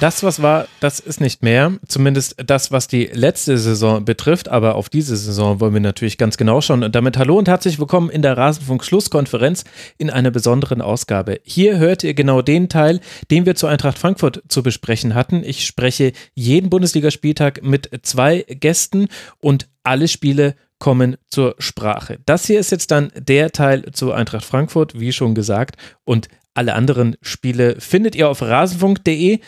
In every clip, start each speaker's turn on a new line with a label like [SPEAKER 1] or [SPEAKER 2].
[SPEAKER 1] Das, was war, das ist nicht mehr. Zumindest das, was die letzte Saison betrifft. Aber auf diese Saison wollen wir natürlich ganz genau schauen. Und damit hallo und herzlich willkommen in der Rasenfunk-Schlusskonferenz in einer besonderen Ausgabe. Hier hört ihr genau den Teil, den wir zu Eintracht Frankfurt zu besprechen hatten. Ich spreche jeden Bundesligaspieltag mit zwei Gästen und alle Spiele kommen zur Sprache. Das hier ist jetzt dann der Teil zu Eintracht Frankfurt, wie schon gesagt. Und alle anderen Spiele findet ihr auf rasenfunk.de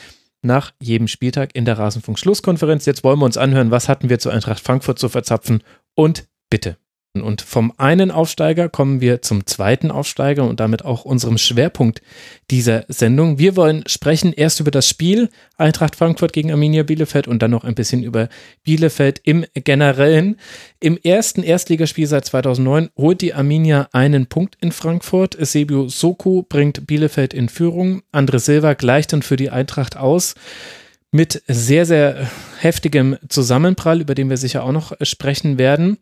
[SPEAKER 1] nach jedem Spieltag in der Rasenfunk-Schlusskonferenz. Jetzt wollen wir uns anhören, was hatten wir zu Eintracht Frankfurt zu verzapfen und bitte. Und vom einen Aufsteiger kommen wir zum zweiten Aufsteiger und damit auch unserem Schwerpunkt dieser Sendung. Wir wollen sprechen erst über das Spiel Eintracht Frankfurt gegen Arminia Bielefeld und dann noch ein bisschen über Bielefeld im Generellen. Im ersten Erstligaspiel seit 2009 holt die Arminia einen Punkt in Frankfurt. Sebio Soku bringt Bielefeld in Führung. Andre Silva gleicht dann für die Eintracht aus mit sehr, sehr heftigem Zusammenprall, über den wir sicher auch noch sprechen werden.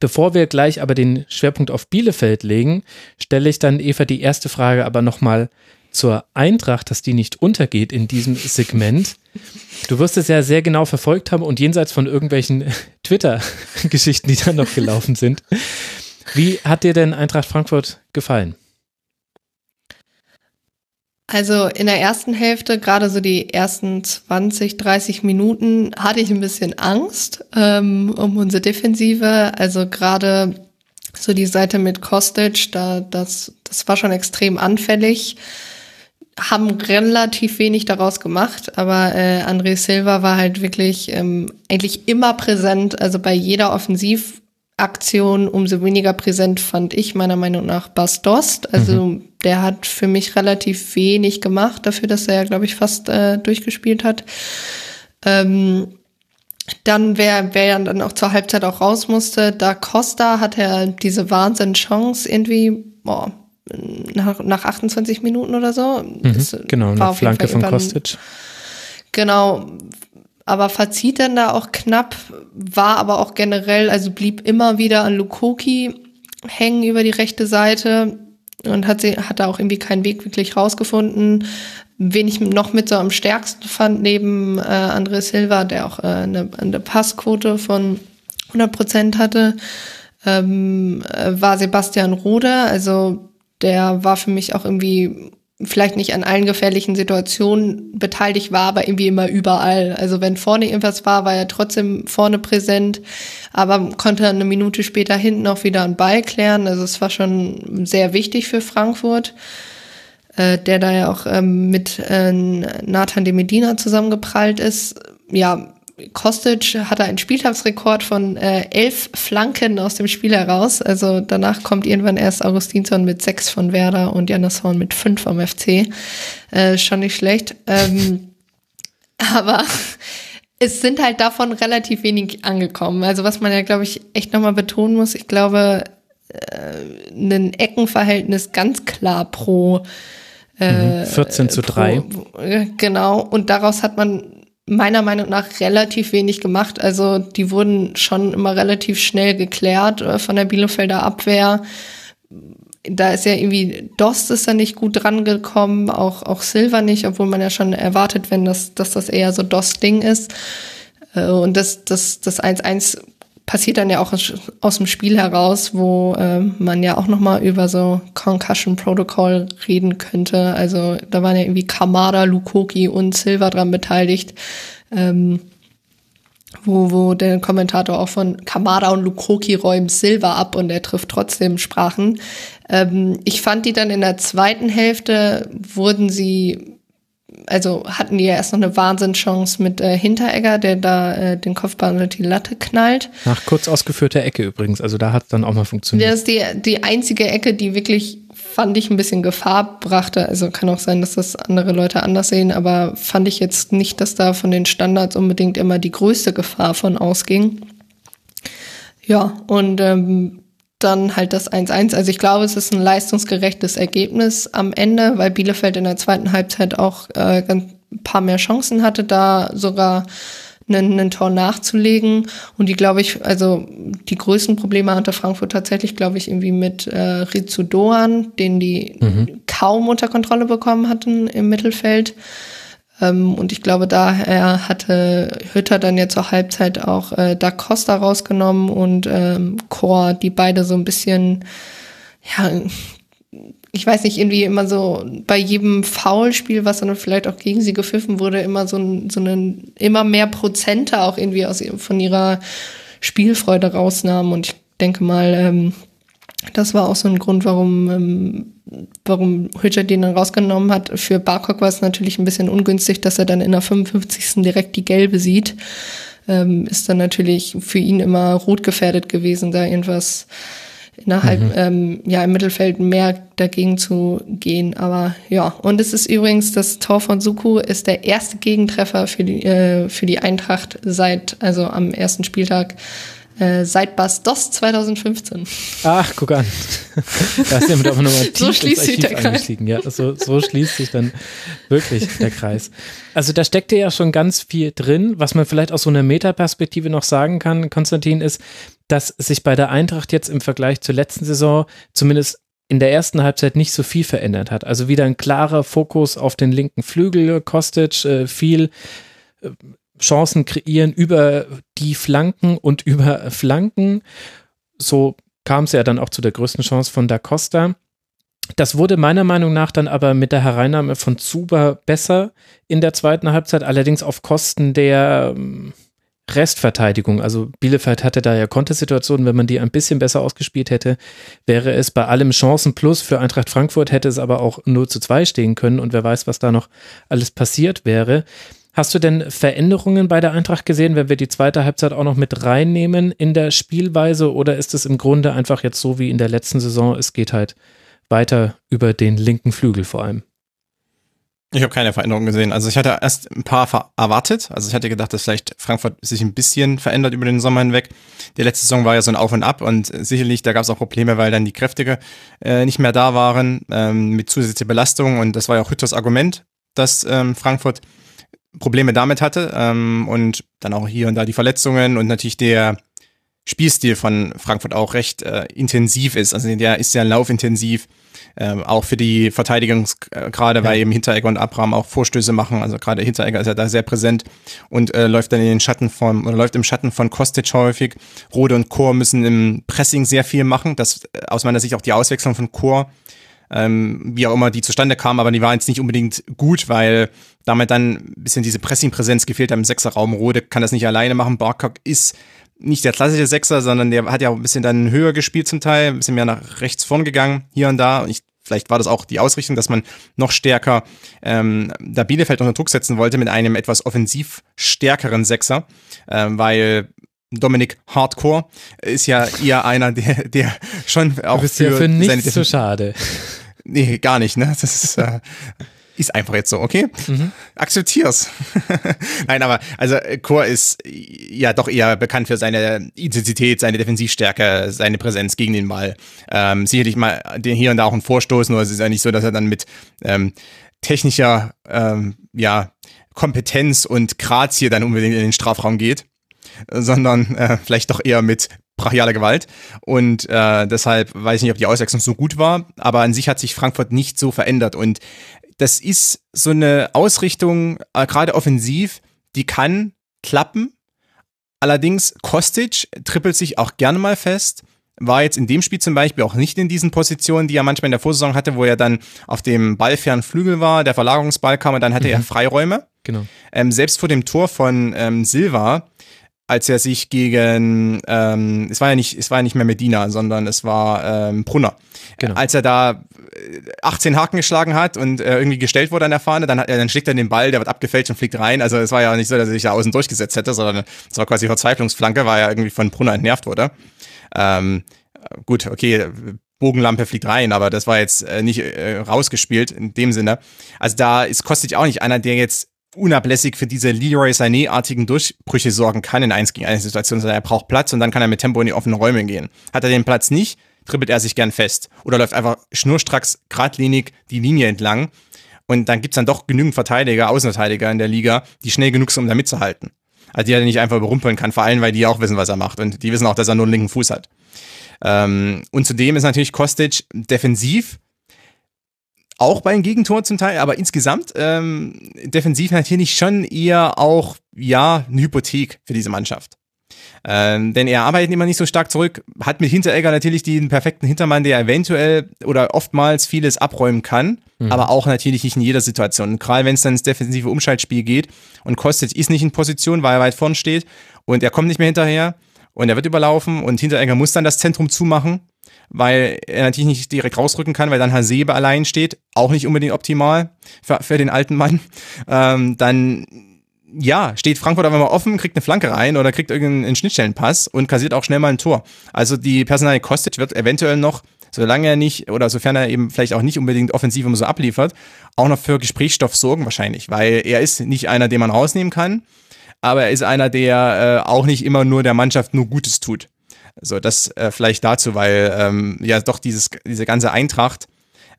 [SPEAKER 1] Bevor wir gleich aber den Schwerpunkt auf Bielefeld legen, stelle ich dann Eva die erste Frage aber nochmal zur Eintracht, dass die nicht untergeht in diesem Segment. Du wirst es ja sehr genau verfolgt haben und jenseits von irgendwelchen Twitter-Geschichten, die dann noch gelaufen sind. Wie hat dir denn Eintracht Frankfurt gefallen?
[SPEAKER 2] Also in der ersten Hälfte, gerade so die ersten 20, 30 Minuten, hatte ich ein bisschen Angst ähm, um unsere Defensive. Also gerade so die Seite mit Kostic, da, das, das war schon extrem anfällig. Haben relativ wenig daraus gemacht, aber äh, André Silva war halt wirklich ähm, eigentlich immer präsent. Also bei jeder Offensivaktion umso weniger präsent fand ich meiner Meinung nach Bas Dost. Also mhm der hat für mich relativ wenig gemacht, dafür, dass er, glaube ich, fast äh, durchgespielt hat. Ähm, dann, wer, wer dann auch zur Halbzeit auch raus musste, da Costa hat er diese Wahnsinn-Chance irgendwie, boah, nach, nach 28 Minuten oder so.
[SPEAKER 1] Mhm, genau, eine Flanke von Kostic.
[SPEAKER 2] Genau, aber verzieht dann da auch knapp, war aber auch generell, also blieb immer wieder an Lukoki hängen über die rechte Seite und hat sie hat da auch irgendwie keinen Weg wirklich rausgefunden. Wen ich noch mit so am stärksten fand, neben äh, André Silva, der auch äh, eine, eine Passquote von 100 Prozent hatte, ähm, äh, war Sebastian Rode. Also der war für mich auch irgendwie vielleicht nicht an allen gefährlichen Situationen beteiligt war, aber irgendwie immer überall. Also wenn vorne irgendwas war, war er trotzdem vorne präsent, aber konnte eine Minute später hinten auch wieder einen Ball klären. Also es war schon sehr wichtig für Frankfurt, äh, der da ja auch ähm, mit äh, Nathan de Medina zusammengeprallt ist. Ja, Kostic hatte einen Spieltagsrekord von äh, elf Flanken aus dem Spiel heraus. Also danach kommt irgendwann erst Augustinsson mit sechs von Werder und Janis Horn mit fünf vom FC. Äh, schon nicht schlecht. Ähm, aber es sind halt davon relativ wenig angekommen. Also was man ja, glaube ich, echt nochmal betonen muss, ich glaube, äh, ein Eckenverhältnis ganz klar pro
[SPEAKER 1] äh, 14 zu 3.
[SPEAKER 2] Pro, äh, genau. Und daraus hat man meiner Meinung nach relativ wenig gemacht. Also die wurden schon immer relativ schnell geklärt äh, von der Bielefelder Abwehr. Da ist ja irgendwie Dost ist da nicht gut dran gekommen, auch, auch Silver nicht, obwohl man ja schon erwartet, wenn das, dass das eher so Dost-Ding ist. Äh, und das, das, das 1-1 passiert dann ja auch aus dem Spiel heraus, wo äh, man ja auch nochmal über so Concussion Protocol reden könnte. Also da waren ja irgendwie Kamada, Lukoki und Silva dran beteiligt. Ähm, wo, wo der Kommentator auch von Kamada und Lukoki räumen Silva ab und er trifft trotzdem Sprachen. Ähm, ich fand die dann in der zweiten Hälfte wurden sie also hatten die ja erst noch eine Wahnsinnschance mit äh, Hinteregger, der da äh, den Kopfball unter die Latte knallt.
[SPEAKER 1] Nach kurz ausgeführter Ecke übrigens, also da hat es dann auch mal funktioniert.
[SPEAKER 2] Das ist die, die einzige Ecke, die wirklich, fand ich, ein bisschen Gefahr brachte. Also kann auch sein, dass das andere Leute anders sehen, aber fand ich jetzt nicht, dass da von den Standards unbedingt immer die größte Gefahr von ausging. Ja, und ähm, dann halt das 1-1. Also ich glaube, es ist ein leistungsgerechtes Ergebnis am Ende, weil Bielefeld in der zweiten Halbzeit auch äh, ein paar mehr Chancen hatte, da sogar einen, einen Tor nachzulegen. Und die, glaube ich, also die größten Probleme hatte Frankfurt tatsächlich, glaube ich, irgendwie mit äh, Rizu Doan, den die mhm. kaum unter Kontrolle bekommen hatten im Mittelfeld. Ähm, und ich glaube, daher hatte Hütter dann ja zur Halbzeit auch äh, Da Costa rausgenommen und ähm, Chor, die beide so ein bisschen, ja, ich weiß nicht, irgendwie immer so bei jedem Foulspiel, was dann vielleicht auch gegen sie gepfiffen wurde, immer so, ein, so einen, immer mehr Prozente auch irgendwie aus von ihrer Spielfreude rausnahmen. Und ich denke mal, ähm, das war auch so ein Grund, warum, ähm, warum Hütter den dann rausgenommen hat. Für Barcock war es natürlich ein bisschen ungünstig, dass er dann in der 55. direkt die gelbe sieht. Ähm, ist dann natürlich für ihn immer rot gefährdet gewesen, da irgendwas innerhalb, mhm. ähm, ja, im Mittelfeld mehr dagegen zu gehen. Aber ja, und es ist übrigens, das Tor von Suku ist der erste Gegentreffer für die, äh, für die Eintracht seit, also am ersten Spieltag äh, seit Bas Dos 2015.
[SPEAKER 1] Ach, guck an. da ist jemand aber nochmal tief
[SPEAKER 2] so schließt sich der
[SPEAKER 1] Kreis. Ja, so, so schließt sich dann wirklich der Kreis. Also da steckt ja schon ganz viel drin. Was man vielleicht aus so einer Metaperspektive noch sagen kann, Konstantin, ist, dass sich bei der Eintracht jetzt im Vergleich zur letzten Saison zumindest in der ersten Halbzeit nicht so viel verändert hat. Also wieder ein klarer Fokus auf den linken Flügel, Kostic, äh, viel äh, Chancen kreieren über die Flanken und über Flanken. So kam es ja dann auch zu der größten Chance von Da Costa. Das wurde meiner Meinung nach dann aber mit der Hereinnahme von Zuba besser in der zweiten Halbzeit, allerdings auf Kosten der ähm, Restverteidigung. Also Bielefeld hatte da ja Kontersituationen, wenn man die ein bisschen besser ausgespielt hätte, wäre es bei allem Chancen plus für Eintracht Frankfurt, hätte es aber auch 0 zu 2 stehen können und wer weiß, was da noch alles passiert wäre. Hast du denn Veränderungen bei der Eintracht gesehen, wenn wir die zweite Halbzeit auch noch mit reinnehmen in der Spielweise oder ist es im Grunde einfach jetzt so wie in der letzten Saison, es geht halt weiter über den linken Flügel vor allem?
[SPEAKER 3] Ich habe keine Veränderungen gesehen. Also ich hatte erst ein paar erwartet. Also ich hatte gedacht, dass vielleicht Frankfurt sich ein bisschen verändert über den Sommer hinweg. Die letzte Saison war ja so ein Auf und Ab und sicherlich, da gab es auch Probleme, weil dann die Kräfte äh, nicht mehr da waren ähm, mit zusätzlicher Belastung und das war ja auch Hütters Argument, dass ähm, Frankfurt Probleme damit hatte ähm, und dann auch hier und da die Verletzungen und natürlich der Spielstil von Frankfurt auch recht äh, intensiv ist. Also der ist sehr laufintensiv, äh, auch für die Verteidigung, gerade ja. weil eben Hinteregger und Abraham auch Vorstöße machen. Also gerade Hinteregger ist ja da sehr präsent und äh, läuft dann in den Schatten von, oder läuft im Schatten von Kostic häufig. Rode und Chor müssen im Pressing sehr viel machen. Das äh, aus meiner Sicht auch die Auswechslung von Chor ähm, wie auch immer die zustande kam, aber die war jetzt nicht unbedingt gut, weil damit dann ein bisschen diese Pressing-Präsenz gefehlt hat im Sechserraum. Rode kann das nicht alleine machen. Barcock ist nicht der klassische Sechser, sondern der hat ja auch ein bisschen dann höher gespielt zum Teil, ein bisschen mehr nach rechts vorn gegangen, hier und da. Und ich, vielleicht war das auch die Ausrichtung, dass man noch stärker ähm, da Bielefeld unter Druck setzen wollte mit einem etwas offensiv stärkeren Sechser, ähm, weil Dominik Hardcore ist ja eher einer, der, der schon auch
[SPEAKER 1] für, für nichts so schade.
[SPEAKER 3] Nee, gar nicht, ne? Das ist, äh, ist einfach jetzt so, okay? Mhm. Akzeptier's. Nein, aber also Chor ist ja doch eher bekannt für seine Intensität, seine Defensivstärke, seine Präsenz gegen den Ball. Ähm, sicherlich mal den hier und da auch ein Vorstoß, nur es ist ja nicht so, dass er dann mit ähm, technischer ähm, ja, Kompetenz und Grazie dann unbedingt in den Strafraum geht sondern äh, vielleicht doch eher mit brachialer Gewalt. Und äh, deshalb weiß ich nicht, ob die Auswechslung so gut war, aber an sich hat sich Frankfurt nicht so verändert. Und das ist so eine Ausrichtung, äh, gerade offensiv, die kann klappen. Allerdings, Kostic trippelt sich auch gerne mal fest. War jetzt in dem Spiel zum Beispiel auch nicht in diesen Positionen, die er manchmal in der Vorsaison hatte, wo er dann auf dem ballfernen Flügel war, der Verlagerungsball kam und dann hatte mhm. er Freiräume.
[SPEAKER 1] Genau.
[SPEAKER 3] Ähm, selbst vor dem Tor von ähm, Silva als er sich gegen, ähm, es war ja nicht, es war ja nicht mehr Medina, sondern es war ähm, Brunner. Genau. Als er da 18 äh, Haken geschlagen hat und äh, irgendwie gestellt wurde an der Fahne, dann, hat er, dann schlägt er den Ball, der wird abgefälscht und fliegt rein. Also es war ja nicht so, dass er sich da außen durchgesetzt hätte, sondern es war quasi Verzweiflungsflanke, weil er irgendwie von Brunner entnervt wurde. Ähm, gut, okay, Bogenlampe fliegt rein, aber das war jetzt äh, nicht äh, rausgespielt in dem Sinne. Also da ist Kostic auch nicht einer, der jetzt unablässig für diese Leroy Sané-artigen Durchbrüche sorgen kann in 1 gegen 1 Situation, sondern er braucht Platz und dann kann er mit Tempo in die offenen Räume gehen. Hat er den Platz nicht, trippelt er sich gern fest oder läuft einfach schnurstracks geradlinig die Linie entlang. Und dann gibt's dann doch genügend Verteidiger, Außenverteidiger in der Liga, die schnell genug sind, um da mitzuhalten. Also die er nicht einfach überrumpeln kann, vor allem, weil die auch wissen, was er macht. Und die wissen auch, dass er nur einen linken Fuß hat. Ähm, und zudem ist natürlich Kostic defensiv auch bei einem Gegentor zum Teil, aber insgesamt ähm, defensiv natürlich schon eher auch, ja, eine Hypothek für diese Mannschaft. Ähm, denn er arbeitet immer nicht so stark zurück, hat mit Hinteregger natürlich den perfekten Hintermann, der eventuell oder oftmals vieles abräumen kann, mhm. aber auch natürlich nicht in jeder Situation. Und gerade wenn es dann ins defensive Umschaltspiel geht und Kostic ist nicht in Position, weil er weit vorn steht und er kommt nicht mehr hinterher und er wird überlaufen und Hinteregger muss dann das Zentrum zumachen, weil er natürlich nicht direkt rausrücken kann, weil dann Hasebe allein steht, auch nicht unbedingt optimal für, für den alten Mann, ähm, dann ja, steht Frankfurt aber mal offen, kriegt eine Flanke rein oder kriegt irgendeinen Schnittstellenpass und kassiert auch schnell mal ein Tor. Also die Personalie Kostic wird eventuell noch, solange er nicht oder sofern er eben vielleicht auch nicht unbedingt offensiv immer so abliefert, auch noch für Gesprächsstoff sorgen wahrscheinlich, weil er ist nicht einer, den man rausnehmen kann, aber er ist einer, der äh, auch nicht immer nur der Mannschaft nur Gutes tut. So, das äh, vielleicht dazu, weil ähm, ja doch dieses, diese ganze Eintracht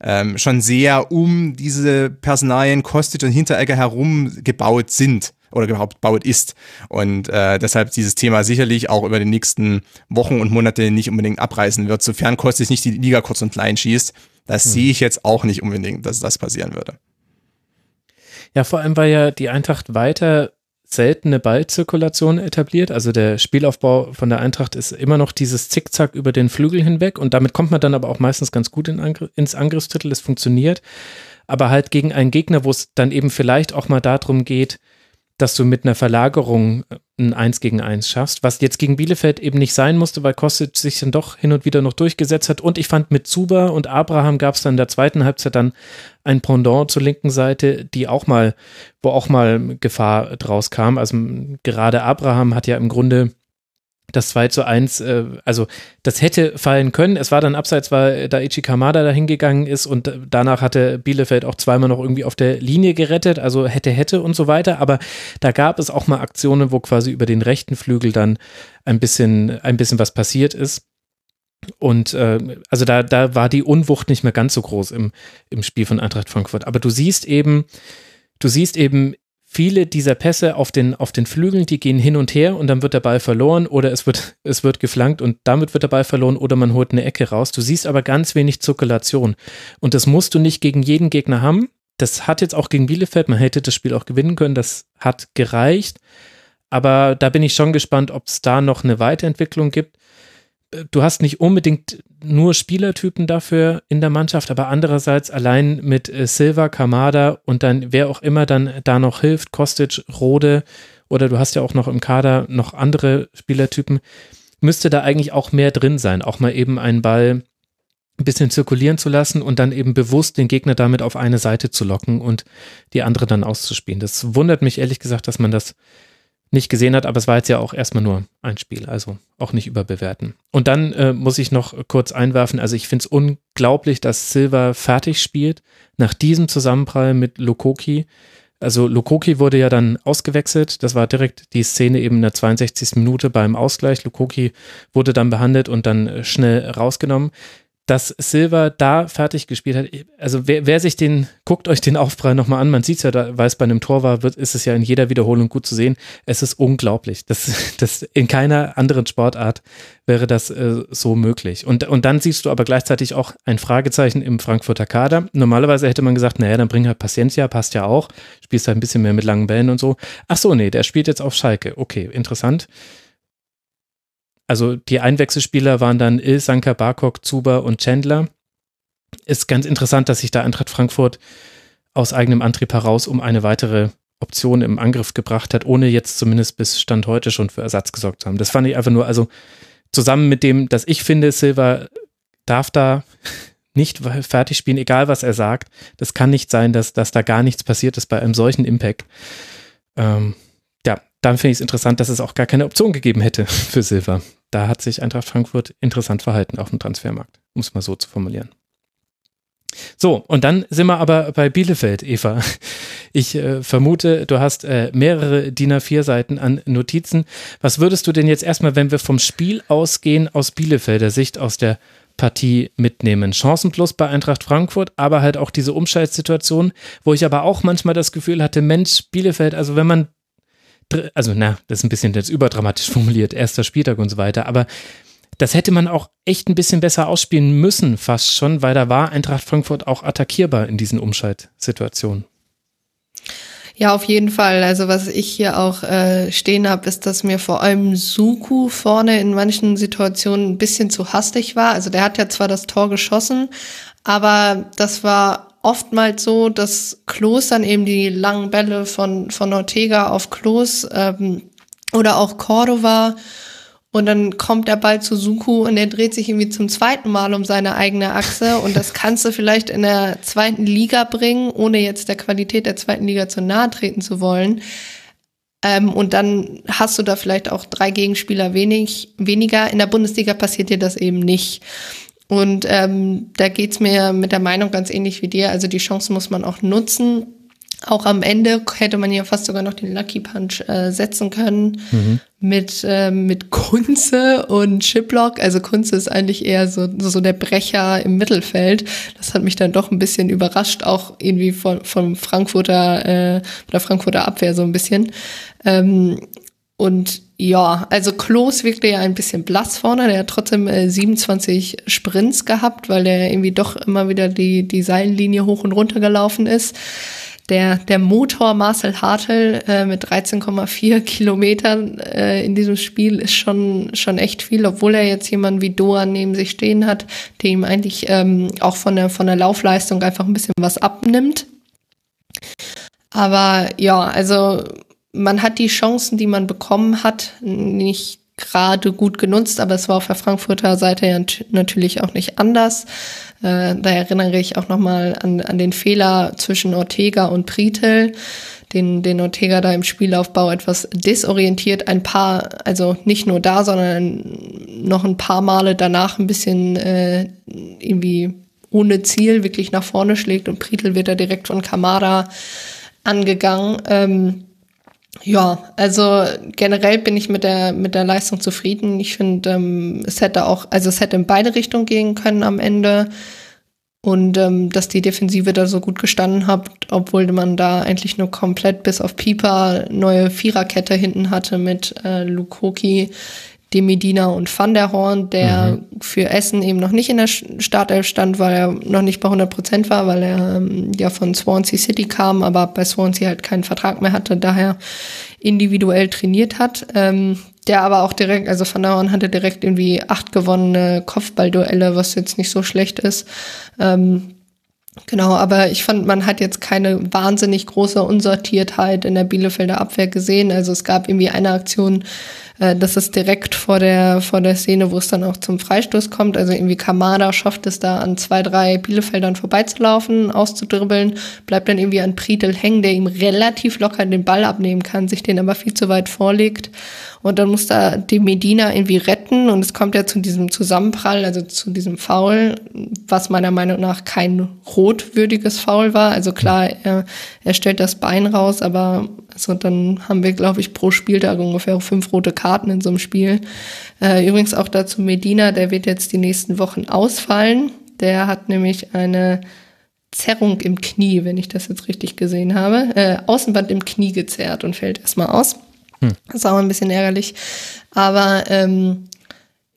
[SPEAKER 3] ähm, schon sehr um diese Personalien Kostic und Hinteregger herum gebaut sind oder überhaupt gebaut ist. Und äh, deshalb dieses Thema sicherlich auch über die nächsten Wochen und Monate nicht unbedingt abreißen wird, sofern Kostic nicht die Liga kurz und klein schießt. Das hm. sehe ich jetzt auch nicht unbedingt, dass das passieren würde.
[SPEAKER 1] Ja, vor allem, weil ja die Eintracht weiter seltene Ballzirkulation etabliert. Also der Spielaufbau von der Eintracht ist immer noch dieses Zickzack über den Flügel hinweg und damit kommt man dann aber auch meistens ganz gut in Angr ins Angriffsdrittel. Es funktioniert. Aber halt gegen einen Gegner, wo es dann eben vielleicht auch mal darum geht, dass du mit einer Verlagerung äh, ein 1 gegen 1 schaffst, was jetzt gegen Bielefeld eben nicht sein musste, weil Kostic sich dann doch hin und wieder noch durchgesetzt hat. Und ich fand, mit Zuba und Abraham gab es dann in der zweiten Halbzeit dann ein Pendant zur linken Seite, die auch mal, wo auch mal Gefahr draus kam. Also gerade Abraham hat ja im Grunde das 2 zu 1, äh, also das hätte fallen können. Es war dann abseits, weil Daichi Kamada da hingegangen ist und danach hatte Bielefeld auch zweimal noch irgendwie auf der Linie gerettet, also hätte, hätte und so weiter. Aber da gab es auch mal Aktionen, wo quasi über den rechten Flügel dann ein bisschen, ein bisschen was passiert ist. Und äh, also da, da war die Unwucht nicht mehr ganz so groß im, im Spiel von Eintracht Frankfurt. Aber du siehst eben, du siehst eben viele dieser Pässe auf den, auf den Flügeln, die gehen hin und her und dann wird der Ball verloren oder es wird, es wird geflankt und damit wird der Ball verloren oder man holt eine Ecke raus. Du siehst aber ganz wenig Zirkulation. Und das musst du nicht gegen jeden Gegner haben. Das hat jetzt auch gegen Bielefeld, man hätte das Spiel auch gewinnen können, das hat gereicht. Aber da bin ich schon gespannt, ob es da noch eine Weiterentwicklung gibt du hast nicht unbedingt nur Spielertypen dafür in der Mannschaft, aber andererseits allein mit äh, Silva, Kamada und dann wer auch immer dann da noch hilft, Kostic, Rode oder du hast ja auch noch im Kader noch andere Spielertypen, müsste da eigentlich auch mehr drin sein, auch mal eben einen Ball ein bisschen zirkulieren zu lassen und dann eben bewusst den Gegner damit auf eine Seite zu locken und die andere dann auszuspielen. Das wundert mich ehrlich gesagt, dass man das nicht gesehen hat, aber es war jetzt ja auch erstmal nur ein Spiel, also auch nicht überbewerten. Und dann äh, muss ich noch kurz einwerfen, also ich finde es unglaublich, dass Silva fertig spielt nach diesem Zusammenprall mit Lukoki. Also Lukoki wurde ja dann ausgewechselt, das war direkt die Szene eben in der 62. Minute beim Ausgleich. Lukoki wurde dann behandelt und dann äh, schnell rausgenommen dass Silva da fertig gespielt hat. Also wer, wer sich den, guckt euch den Aufprall nochmal an, man sieht es ja, da, weil es bei einem Tor war, wird, ist es ja in jeder Wiederholung gut zu sehen. Es ist unglaublich. Das, das in keiner anderen Sportart wäre das äh, so möglich. Und, und dann siehst du aber gleichzeitig auch ein Fragezeichen im Frankfurter Kader. Normalerweise hätte man gesagt, naja, dann bring halt Paciencia, passt ja auch, spielst halt ein bisschen mehr mit langen Bällen und so. Ach so, nee, der spielt jetzt auf Schalke. Okay, interessant. Also die Einwechselspieler waren dann Ilsanker, Barkok, Zuber und Chandler. Ist ganz interessant, dass sich da Eintracht Frankfurt aus eigenem Antrieb heraus um eine weitere Option im Angriff gebracht hat, ohne jetzt zumindest bis Stand heute schon für Ersatz gesorgt zu haben. Das fand ich einfach nur, also zusammen mit dem, dass ich finde, Silva darf da nicht fertig spielen, egal was er sagt. Das kann nicht sein, dass, dass da gar nichts passiert ist bei einem solchen Impact. Ähm, dann finde ich es interessant, dass es auch gar keine Option gegeben hätte für Silva. Da hat sich Eintracht Frankfurt interessant verhalten auf dem Transfermarkt, um es mal so zu formulieren. So, und dann sind wir aber bei Bielefeld, Eva. Ich äh, vermute, du hast äh, mehrere DIN A4-Seiten an Notizen. Was würdest du denn jetzt erstmal, wenn wir vom Spiel ausgehen, aus Bielefelder Sicht, aus der Partie mitnehmen. Chancenplus bei Eintracht Frankfurt, aber halt auch diese Umschaltsituation, wo ich aber auch manchmal das Gefühl hatte, Mensch, Bielefeld, also wenn man, also na, das ist ein bisschen jetzt überdramatisch formuliert, erster Spieltag und so weiter, aber das hätte man auch echt ein bisschen besser ausspielen müssen, fast schon, weil da war Eintracht Frankfurt auch attackierbar in diesen Umschaltsituationen.
[SPEAKER 2] Ja, auf jeden Fall. Also was ich hier auch äh, stehen habe, ist, dass mir vor allem Suku vorne in manchen Situationen ein bisschen zu hastig war. Also der hat ja zwar das Tor geschossen, aber das war oftmals so, dass Klos dann eben die langen Bälle von, von Ortega auf Klos ähm, oder auch Cordova und dann kommt der Ball zu Suku und er dreht sich irgendwie zum zweiten Mal um seine eigene Achse. Und das kannst du vielleicht in der zweiten Liga bringen, ohne jetzt der Qualität der zweiten Liga zu nahe treten zu wollen. Ähm, und dann hast du da vielleicht auch drei Gegenspieler wenig, weniger. In der Bundesliga passiert dir das eben nicht. Und ähm, da geht's mir mit der Meinung ganz ähnlich wie dir. Also die Chance muss man auch nutzen. Auch am Ende hätte man ja fast sogar noch den Lucky Punch äh, setzen können mhm. mit, äh, mit Kunze und Chiplock. Also Kunze ist eigentlich eher so, so der Brecher im Mittelfeld. Das hat mich dann doch ein bisschen überrascht, auch irgendwie von, von Frankfurter, äh, der Frankfurter Abwehr so ein bisschen. Ähm, und ja, also Klos wirkte ja ein bisschen blass vorne. Der hat trotzdem äh, 27 Sprints gehabt, weil der irgendwie doch immer wieder die, die Seillinie hoch und runter gelaufen ist. Der, der Motor Marcel Hartl äh, mit 13,4 Kilometern äh, in diesem Spiel ist schon, schon echt viel, obwohl er jetzt jemanden wie Doan neben sich stehen hat, der ihm eigentlich ähm, auch von der, von der Laufleistung einfach ein bisschen was abnimmt. Aber ja, also man hat die Chancen, die man bekommen hat, nicht gerade gut genutzt, aber es war auf der Frankfurter Seite ja natürlich auch nicht anders. Äh, da erinnere ich auch nochmal an, an den Fehler zwischen Ortega und Pritel, den, den Ortega da im Spielaufbau etwas desorientiert, ein paar, also nicht nur da, sondern noch ein paar Male danach ein bisschen äh, irgendwie ohne Ziel wirklich nach vorne schlägt und Pritel wird da direkt von Kamada angegangen. Ähm, ja, also generell bin ich mit der mit der Leistung zufrieden. Ich finde, ähm, es hätte auch, also es hätte in beide Richtungen gehen können am Ende. Und ähm, dass die Defensive da so gut gestanden hat, obwohl man da eigentlich nur komplett bis auf Pieper neue Viererkette hinten hatte mit äh, Lukoki, De Medina und Van der Horn, der mhm. für Essen eben noch nicht in der Startelf stand, weil er noch nicht bei 100 Prozent war, weil er ähm, ja von Swansea City kam, aber bei Swansea halt keinen Vertrag mehr hatte, daher individuell trainiert hat. Ähm, der aber auch direkt, also Van der Horn hatte direkt irgendwie acht gewonnene Kopfballduelle, was jetzt nicht so schlecht ist. Ähm, Genau, aber ich fand, man hat jetzt keine wahnsinnig große Unsortiertheit in der Bielefelder Abwehr gesehen. Also es gab irgendwie eine Aktion, äh, das ist direkt vor der, vor der Szene, wo es dann auch zum Freistoß kommt. Also irgendwie Kamada schafft es da an zwei, drei Bielefeldern vorbeizulaufen, auszudribbeln, bleibt dann irgendwie an Priedel hängen, der ihm relativ locker den Ball abnehmen kann, sich den aber viel zu weit vorlegt. Und dann muss da die Medina irgendwie retten und es kommt ja zu diesem Zusammenprall, also zu diesem Foul, was meiner Meinung nach kein rotwürdiges Foul war. Also klar, er, er stellt das Bein raus, aber also dann haben wir, glaube ich, pro Spieltag ungefähr fünf rote Karten in so einem Spiel. Äh, übrigens auch dazu Medina, der wird jetzt die nächsten Wochen ausfallen. Der hat nämlich eine Zerrung im Knie, wenn ich das jetzt richtig gesehen habe. Äh, Außenband im Knie gezerrt und fällt erstmal aus. Hm. Das ist auch ein bisschen ärgerlich. Aber ähm,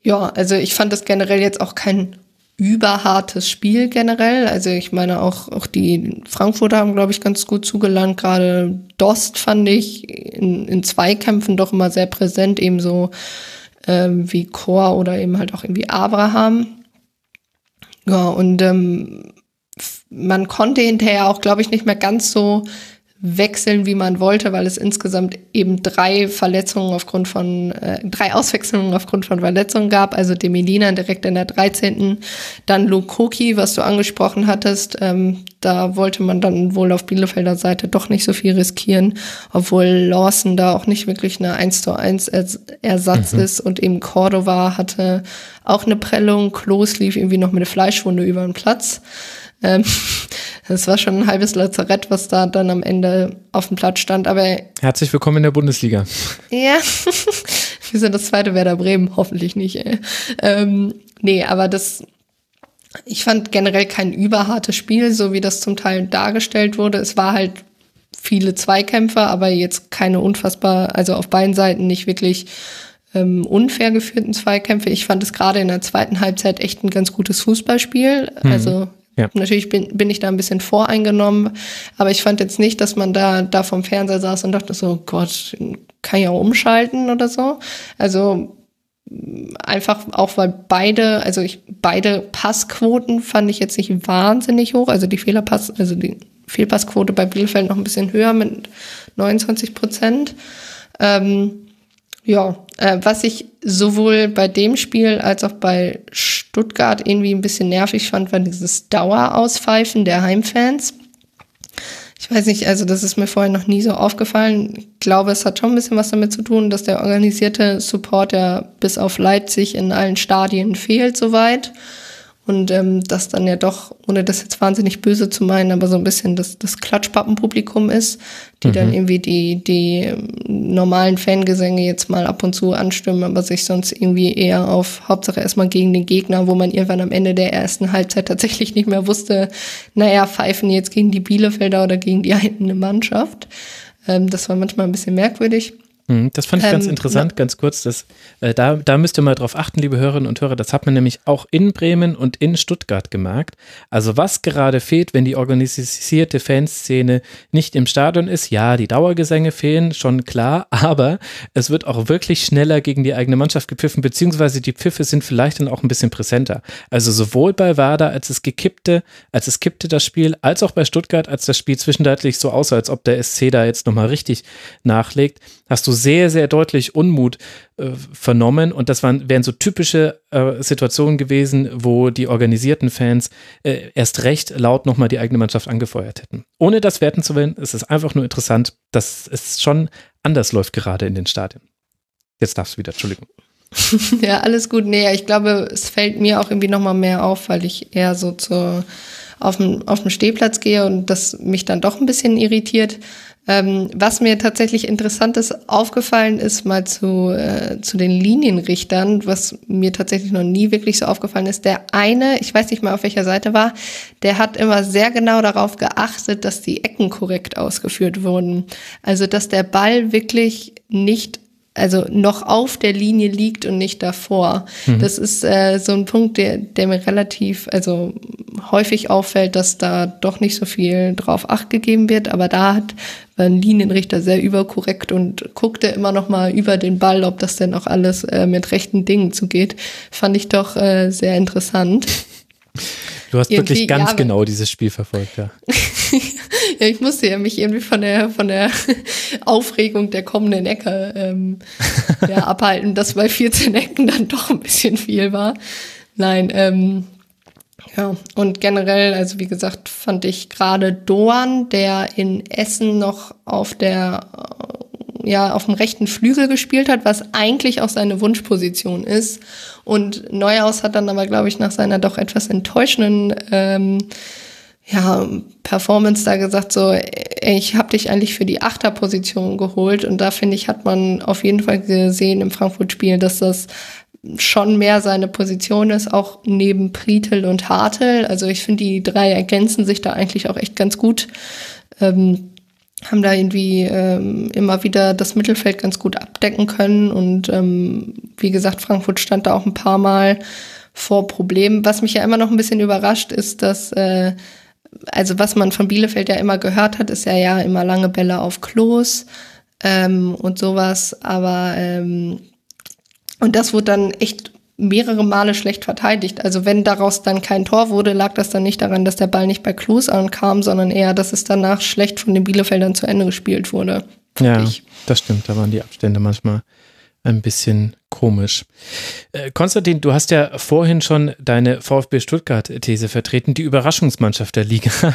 [SPEAKER 2] ja, also ich fand das generell jetzt auch kein überhartes Spiel generell. Also ich meine auch, auch die Frankfurter haben, glaube ich, ganz gut zugelangt. Gerade Dost fand ich in, in Zweikämpfen doch immer sehr präsent, ebenso ähm, wie Chor oder eben halt auch irgendwie Abraham. Ja, und ähm, man konnte hinterher auch, glaube ich, nicht mehr ganz so wechseln, wie man wollte, weil es insgesamt eben drei Verletzungen aufgrund von, äh, drei Auswechslungen aufgrund von Verletzungen gab. Also Demelina direkt in der 13. Dann Lukoki, was du angesprochen hattest. Ähm, da wollte man dann wohl auf Bielefelder Seite doch nicht so viel riskieren, obwohl Lawson da auch nicht wirklich eine 1 zu 1 Ersatz mhm. ist und eben Cordova hatte auch eine Prellung. Klos lief irgendwie noch mit einer Fleischwunde über den Platz. Ähm, das war schon ein halbes Lazarett, was da dann am Ende auf dem Platz stand. Aber
[SPEAKER 1] herzlich willkommen in der Bundesliga.
[SPEAKER 2] Ja, wir sind das zweite Werder Bremen, hoffentlich nicht. Ey. Ähm, nee, aber das ich fand generell kein überhartes Spiel, so wie das zum Teil dargestellt wurde. Es war halt viele Zweikämpfe, aber jetzt keine unfassbar, also auf beiden Seiten nicht wirklich ähm, unfair geführten Zweikämpfe. Ich fand es gerade in der zweiten Halbzeit echt ein ganz gutes Fußballspiel. Mhm. Also ja. Natürlich bin, bin ich da ein bisschen voreingenommen, aber ich fand jetzt nicht, dass man da, da vom Fernseher saß und dachte so, Gott, kann ich auch umschalten oder so. Also einfach auch weil beide, also ich, beide Passquoten fand ich jetzt nicht wahnsinnig hoch, also die Fehlerpass, also die Fehlpassquote bei Bielefeld noch ein bisschen höher mit 29 Prozent. Ähm, ja, äh, was ich sowohl bei dem Spiel als auch bei Stuttgart irgendwie ein bisschen nervig fand, war dieses Dauerauspfeifen der Heimfans. Ich weiß nicht, also das ist mir vorher noch nie so aufgefallen. Ich glaube, es hat schon ein bisschen was damit zu tun, dass der organisierte Support ja bis auf Leipzig in allen Stadien fehlt soweit. Und ähm, das dann ja doch, ohne das jetzt wahnsinnig böse zu meinen, aber so ein bisschen das, das Klatschpappenpublikum ist, die mhm. dann irgendwie die, die ähm, normalen Fangesänge jetzt mal ab und zu anstimmen, aber sich sonst irgendwie eher auf Hauptsache erstmal gegen den Gegner, wo man irgendwann am Ende der ersten Halbzeit tatsächlich nicht mehr wusste, naja, pfeifen jetzt gegen die Bielefelder oder gegen die eigene Mannschaft. Ähm, das war manchmal ein bisschen merkwürdig.
[SPEAKER 1] Mhm, das fand ich ganz ähm, interessant, ganz kurz. Dass, äh, da, da müsst ihr mal drauf achten, liebe Hörerinnen und Hörer. Das hat man nämlich auch in Bremen und in Stuttgart gemerkt. Also was gerade fehlt, wenn die organisierte Fanszene nicht im Stadion ist, ja, die Dauergesänge fehlen, schon klar, aber es wird auch wirklich schneller gegen die eigene Mannschaft gepfiffen, beziehungsweise die Pfiffe sind vielleicht dann auch ein bisschen präsenter. Also sowohl bei Werder, als es gekippte, als es kippte das Spiel, als auch bei Stuttgart, als das Spiel zwischenzeitlich so aussah, als ob der SC da jetzt nochmal richtig nachlegt, hast du sehr, sehr deutlich Unmut äh, vernommen. Und das waren, wären so typische äh, Situationen gewesen, wo die organisierten Fans äh, erst recht laut nochmal die eigene Mannschaft angefeuert hätten. Ohne das werten zu wollen, es ist einfach nur interessant, dass es schon anders läuft gerade in den Stadien. Jetzt darfst du wieder, Entschuldigung.
[SPEAKER 2] ja, alles gut. Nee, ich glaube, es fällt mir auch irgendwie nochmal mehr auf, weil ich eher so zur, auf dem, auf dem Stehplatz gehe und das mich dann doch ein bisschen irritiert. Ähm, was mir tatsächlich interessantes aufgefallen ist, mal zu, äh, zu den Linienrichtern, was mir tatsächlich noch nie wirklich so aufgefallen ist. Der eine, ich weiß nicht mal auf welcher Seite war, der hat immer sehr genau darauf geachtet, dass die Ecken korrekt ausgeführt wurden. Also, dass der Ball wirklich nicht also noch auf der Linie liegt und nicht davor. Mhm. Das ist äh, so ein Punkt, der, der mir relativ, also häufig auffällt, dass da doch nicht so viel drauf acht gegeben wird, aber da hat ein Linienrichter sehr überkorrekt und guckte immer noch mal über den Ball, ob das denn auch alles äh, mit rechten Dingen zugeht. Fand ich doch äh, sehr interessant.
[SPEAKER 1] Du hast irgendwie, wirklich ganz ja, genau dieses Spiel verfolgt, ja.
[SPEAKER 2] ja, ich musste ja mich irgendwie von der von der Aufregung der kommenden Ecke ähm, ja, abhalten, dass bei 14 Ecken dann doch ein bisschen viel war. Nein, ähm, ja, und generell, also wie gesagt, fand ich gerade Doan, der in Essen noch auf der ja auf dem rechten Flügel gespielt hat, was eigentlich auch seine Wunschposition ist. Und Neuhaus hat dann aber, glaube ich, nach seiner doch etwas enttäuschenden ähm, ja, Performance da gesagt, so, ich habe dich eigentlich für die Achterposition geholt. Und da finde ich, hat man auf jeden Fall gesehen im Frankfurt-Spiel, dass das schon mehr seine Position ist, auch neben Pritel und Hartel. Also ich finde, die drei ergänzen sich da eigentlich auch echt ganz gut. Ähm, haben da irgendwie ähm, immer wieder das Mittelfeld ganz gut abdecken können. Und ähm, wie gesagt, Frankfurt stand da auch ein paar Mal vor Problemen. Was mich ja immer noch ein bisschen überrascht, ist, dass, äh, also was man von Bielefeld ja immer gehört hat, ist ja ja immer lange Bälle auf Klos ähm, und sowas. Aber ähm, und das wurde dann echt mehrere Male schlecht verteidigt. Also wenn daraus dann kein Tor wurde, lag das dann nicht daran, dass der Ball nicht bei Klos ankam, sondern eher, dass es danach schlecht von den Bielefeldern zu Ende gespielt wurde.
[SPEAKER 1] Ja, ich. das stimmt. Da waren die Abstände manchmal ein bisschen komisch. Äh, Konstantin, du hast ja vorhin schon deine VfB Stuttgart-These vertreten, die Überraschungsmannschaft der Liga.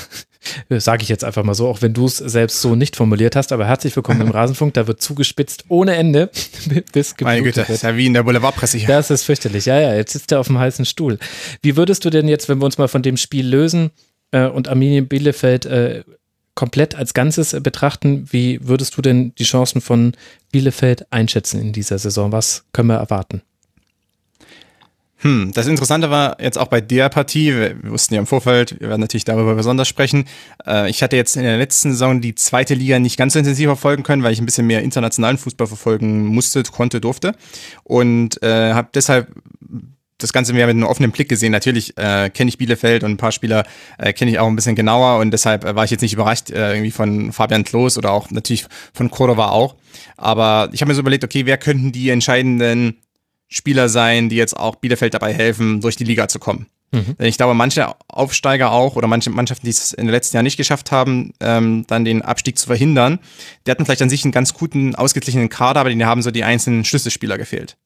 [SPEAKER 1] Sage ich jetzt einfach mal so, auch wenn du es selbst so nicht formuliert hast, aber herzlich willkommen im Rasenfunk, da wird zugespitzt ohne Ende.
[SPEAKER 3] bis Meine Güte, wird. ist ja wie in der Boulevardpresse hier.
[SPEAKER 1] Das ist fürchterlich, ja, ja, jetzt sitzt er auf dem heißen Stuhl. Wie würdest du denn jetzt, wenn wir uns mal von dem Spiel lösen äh, und Arminien Bielefeld äh, komplett als Ganzes betrachten, wie würdest du denn die Chancen von Bielefeld einschätzen in dieser Saison? Was können wir erwarten?
[SPEAKER 3] Hm, das Interessante war jetzt auch bei der Partie, wir, wir wussten ja im Vorfeld, wir werden natürlich darüber besonders sprechen. Äh, ich hatte jetzt in der letzten Saison die zweite Liga nicht ganz so intensiv verfolgen können, weil ich ein bisschen mehr internationalen Fußball verfolgen musste, konnte, durfte. Und äh, habe deshalb das Ganze mehr mit einem offenen Blick gesehen. Natürlich äh, kenne ich Bielefeld und ein paar Spieler äh, kenne ich auch ein bisschen genauer und deshalb äh, war ich jetzt nicht überrascht äh, irgendwie von Fabian Klos oder auch natürlich von Cordova auch. Aber ich habe mir so überlegt, okay, wer könnten die entscheidenden Spieler sein, die jetzt auch Bielefeld dabei helfen, durch die Liga zu kommen? Mhm. Denn ich glaube, manche Aufsteiger auch oder manche Mannschaften, die es in den letzten Jahren nicht geschafft haben, ähm, dann den Abstieg zu verhindern, die hatten vielleicht an sich einen ganz guten, ausgeglichenen Kader, aber die haben so die einzelnen Schlüsselspieler gefehlt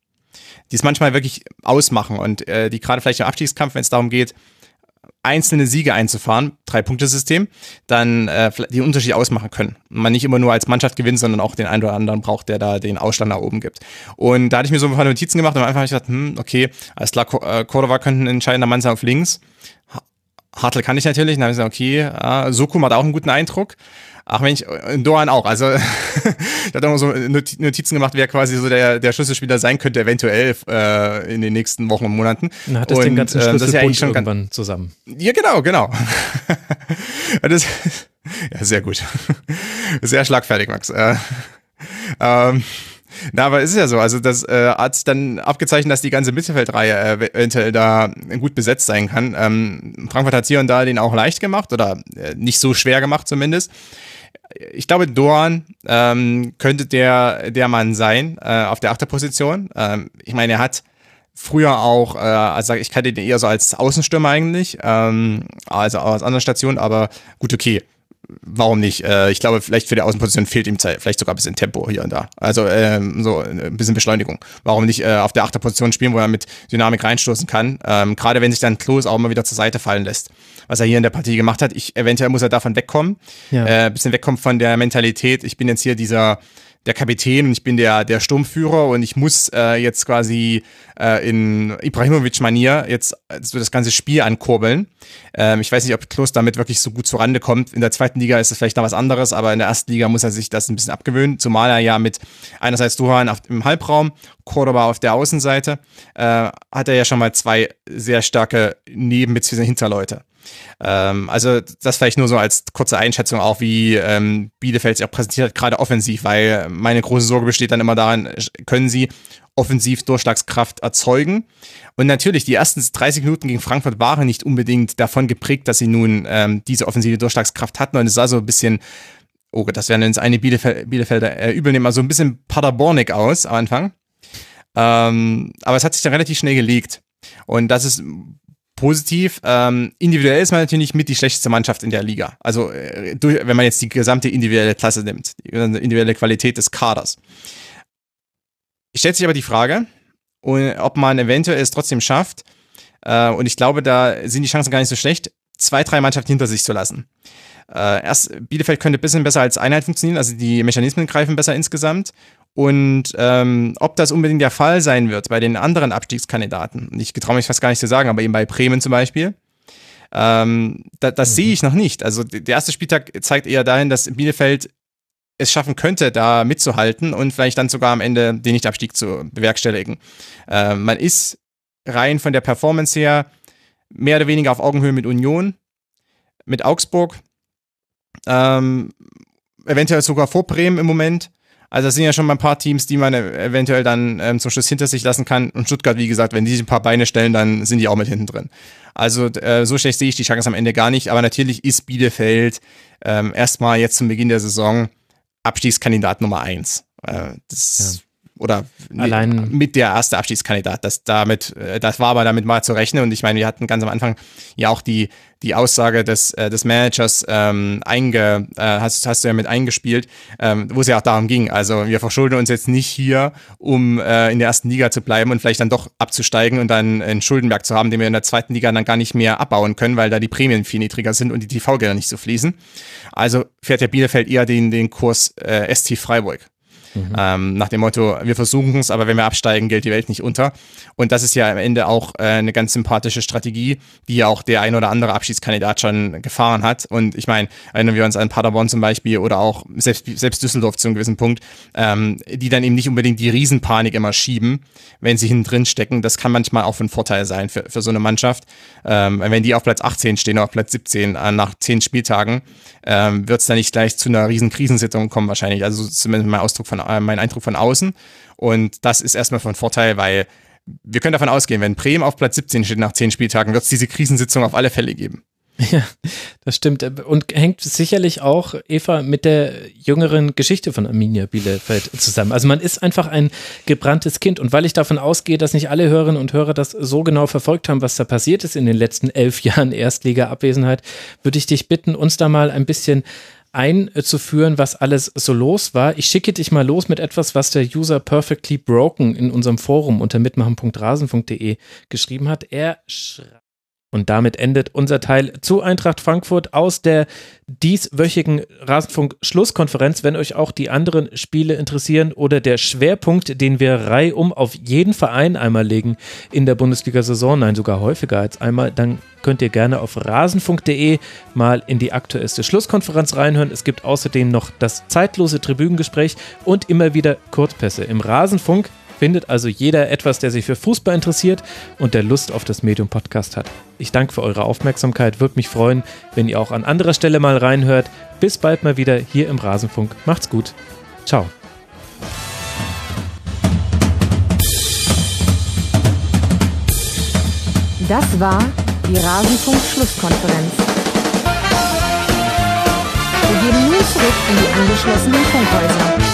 [SPEAKER 3] die es manchmal wirklich ausmachen und äh, die gerade vielleicht im Abstiegskampf, wenn es darum geht, einzelne Siege einzufahren, Drei-Punkte-System, dann äh, die Unterschied ausmachen können. Und man nicht immer nur als Mannschaft gewinnt, sondern auch den einen oder anderen braucht, der da den Ausstand nach oben gibt. Und da hatte ich mir so ein paar Notizen gemacht und Anfang habe ich gedacht, hm, okay, alles klar, äh, Cordova könnte ein entscheidender Mann sein auf links. Hartl kann ich natürlich. Dann habe ich gesagt, okay, äh, Sokum hat auch einen guten Eindruck. Ach Mensch, Doan auch. Also ich hatte auch so Notizen gemacht, wer quasi so der, der Schlüsselspieler sein könnte, eventuell äh, in den nächsten Wochen und Monaten.
[SPEAKER 1] Dann hat das den ganzen
[SPEAKER 3] äh,
[SPEAKER 1] Schlüsselbund
[SPEAKER 3] ja
[SPEAKER 1] eigentlich schon irgendwann zusammen.
[SPEAKER 3] Ja, genau, genau. das, ja, sehr gut. Sehr schlagfertig, Max. Äh, ähm, na, aber ist ja so. Also das äh, hat sich dann abgezeichnet, dass die ganze Mittelfeldreihe äh, eventuell da gut besetzt sein kann. Ähm, Frankfurt hat hier und da den auch leicht gemacht oder äh, nicht so schwer gemacht zumindest ich glaube, Dorn ähm, könnte der, der Mann sein äh, auf der Achterposition. Ähm, ich meine, er hat früher auch, äh, also ich kannte ihn eher so als Außenstürmer eigentlich, ähm, also aus anderen Stationen, aber gut, okay warum nicht? Äh, ich glaube, vielleicht für die Außenposition fehlt ihm Zeit, vielleicht sogar ein bisschen Tempo hier und da. Also ähm, so ein bisschen Beschleunigung. Warum nicht äh, auf der Achterposition spielen, wo er mit Dynamik reinstoßen kann? Ähm, Gerade wenn sich dann Klos auch immer wieder zur Seite fallen lässt. Was er hier in der Partie gemacht hat. Ich, eventuell muss er davon wegkommen. Ja. Äh, bisschen wegkommen von der Mentalität. Ich bin jetzt hier dieser der Kapitän und ich bin der, der Sturmführer und ich muss äh, jetzt quasi äh, in Ibrahimovic-Manier jetzt so das ganze Spiel ankurbeln. Ähm, ich weiß nicht, ob Klos damit wirklich so gut zurande kommt. In der zweiten Liga ist es vielleicht noch was anderes, aber in der ersten Liga muss er sich das ein bisschen abgewöhnen, zumal er ja mit einerseits Duhan auf, im Halbraum, Cordoba auf der Außenseite, äh, hat er ja schon mal zwei sehr starke Neben- bzw. Hinterleute. Ähm, also das vielleicht nur so als kurze Einschätzung auch, wie ähm, Bielefeld sich auch präsentiert, gerade offensiv, weil meine große Sorge besteht dann immer daran, können sie offensiv Durchschlagskraft erzeugen. Und natürlich, die ersten 30 Minuten gegen Frankfurt waren nicht unbedingt davon geprägt, dass sie nun ähm, diese offensive Durchschlagskraft hatten. Und es sah so ein bisschen, oh Gott, das werden uns eine Bielefeld, Bielefelder äh, übel nehmen, also ein bisschen Paderbornig aus am Anfang. Ähm, aber es hat sich dann relativ schnell gelegt. Und das ist positiv. Ähm, individuell ist man natürlich mit die schlechteste Mannschaft in der Liga. Also äh, durch, wenn man jetzt die gesamte individuelle Klasse nimmt, die individuelle Qualität des Kaders. Ich stelle sich aber die Frage, ob man eventuell es trotzdem schafft, äh, und ich glaube, da sind die Chancen gar nicht so schlecht, zwei, drei Mannschaften hinter sich zu lassen. Äh, erst Bielefeld könnte ein bisschen besser als Einheit funktionieren, also die Mechanismen greifen besser insgesamt. Und ähm, ob das unbedingt der Fall sein wird bei den anderen Abstiegskandidaten, ich getraue mich fast gar nicht zu sagen, aber eben bei Bremen zum Beispiel, ähm, da, das mhm. sehe ich noch nicht. Also der erste Spieltag zeigt eher dahin, dass Bielefeld es schaffen könnte, da mitzuhalten und vielleicht dann sogar am Ende den Nichtabstieg zu bewerkstelligen. Äh, man ist rein von der Performance her mehr oder weniger auf Augenhöhe mit Union, mit Augsburg, ähm, eventuell sogar vor Bremen im Moment. Also das sind ja schon mal ein paar Teams, die man eventuell dann ähm, zum Schluss hinter sich lassen kann. Und Stuttgart, wie gesagt, wenn die sich ein paar Beine stellen, dann sind die auch mit hinten drin. Also äh, so schlecht sehe ich die Chancen am Ende gar nicht. Aber natürlich ist Bielefeld ähm, erstmal jetzt zum Beginn der Saison Abstiegskandidat Nummer eins. Äh, das oder
[SPEAKER 1] Allein
[SPEAKER 3] mit der erste Abschiedskandidat. Das damit, äh, das war aber damit mal zu rechnen. Und ich meine, wir hatten ganz am Anfang ja auch die, die Aussage des, äh, des Managers ähm, einge, äh, hast, hast du ja mit eingespielt, ähm, wo es ja auch darum ging. Also wir verschulden uns jetzt nicht hier, um äh, in der ersten Liga zu bleiben und vielleicht dann doch abzusteigen und dann einen Schuldenberg zu haben, den wir in der zweiten Liga dann gar nicht mehr abbauen können, weil da die Prämien viel niedriger sind und die TV-Gelder nicht so fließen. Also fährt der Bielefeld eher den, den Kurs äh, ST Freiburg. Mhm. Ähm, nach dem Motto, wir versuchen es, aber wenn wir absteigen, gilt die Welt nicht unter. Und das ist ja am Ende auch äh, eine ganz sympathische Strategie, die ja auch der ein oder andere Abschiedskandidat schon gefahren hat. Und ich meine, erinnern wir uns an Paderborn zum Beispiel oder auch selbst, selbst Düsseldorf zu einem gewissen Punkt, ähm, die dann eben nicht unbedingt die Riesenpanik immer schieben, wenn sie hinten drin stecken. Das kann manchmal auch von Vorteil sein für, für so eine Mannschaft. Ähm, wenn die auf Platz 18 stehen oder auf Platz 17 äh, nach zehn Spieltagen, ähm, wird es dann nicht gleich zu einer riesen Krisensitzung kommen wahrscheinlich. Also zumindest mein Ausdruck von äh, mein Eindruck von außen. Und das ist erstmal von Vorteil, weil wir können davon ausgehen, wenn Bremen auf Platz 17 steht nach zehn Spieltagen, wird es diese Krisensitzung auf alle Fälle geben.
[SPEAKER 1] Ja, das stimmt. Und hängt sicherlich auch, Eva, mit der jüngeren Geschichte von Arminia Bielefeld zusammen. Also man ist einfach ein gebranntes Kind. Und weil ich davon ausgehe, dass nicht alle Hörerinnen und Hörer das so genau verfolgt haben, was da passiert ist in den letzten elf Jahren Erstliga-Abwesenheit, würde ich dich bitten, uns da mal ein bisschen einzuführen, was alles so los war. Ich schicke dich mal los mit etwas, was der User Perfectly Broken in unserem Forum unter mitmachen.rasen.de geschrieben hat. Er schreibt und damit endet unser Teil zu Eintracht Frankfurt aus der dieswöchigen Rasenfunk-Schlusskonferenz. Wenn euch auch die anderen Spiele interessieren oder der Schwerpunkt, den wir reihum auf jeden Verein einmal legen in der Bundesliga-Saison, nein, sogar häufiger als einmal, dann könnt ihr gerne auf rasenfunk.de mal in die aktuellste Schlusskonferenz reinhören. Es gibt außerdem noch das zeitlose Tribünengespräch und immer wieder Kurzpässe im Rasenfunk findet also jeder etwas, der sich für Fußball interessiert und der Lust auf das Medium Podcast hat. Ich danke für eure Aufmerksamkeit, würde mich freuen, wenn ihr auch an anderer Stelle mal reinhört. Bis bald mal wieder hier im Rasenfunk. Macht's gut. Ciao.
[SPEAKER 4] Das war die Rasenfunk-Schlusskonferenz. Wir gehen nun zurück in die angeschlossenen Funkhäuser.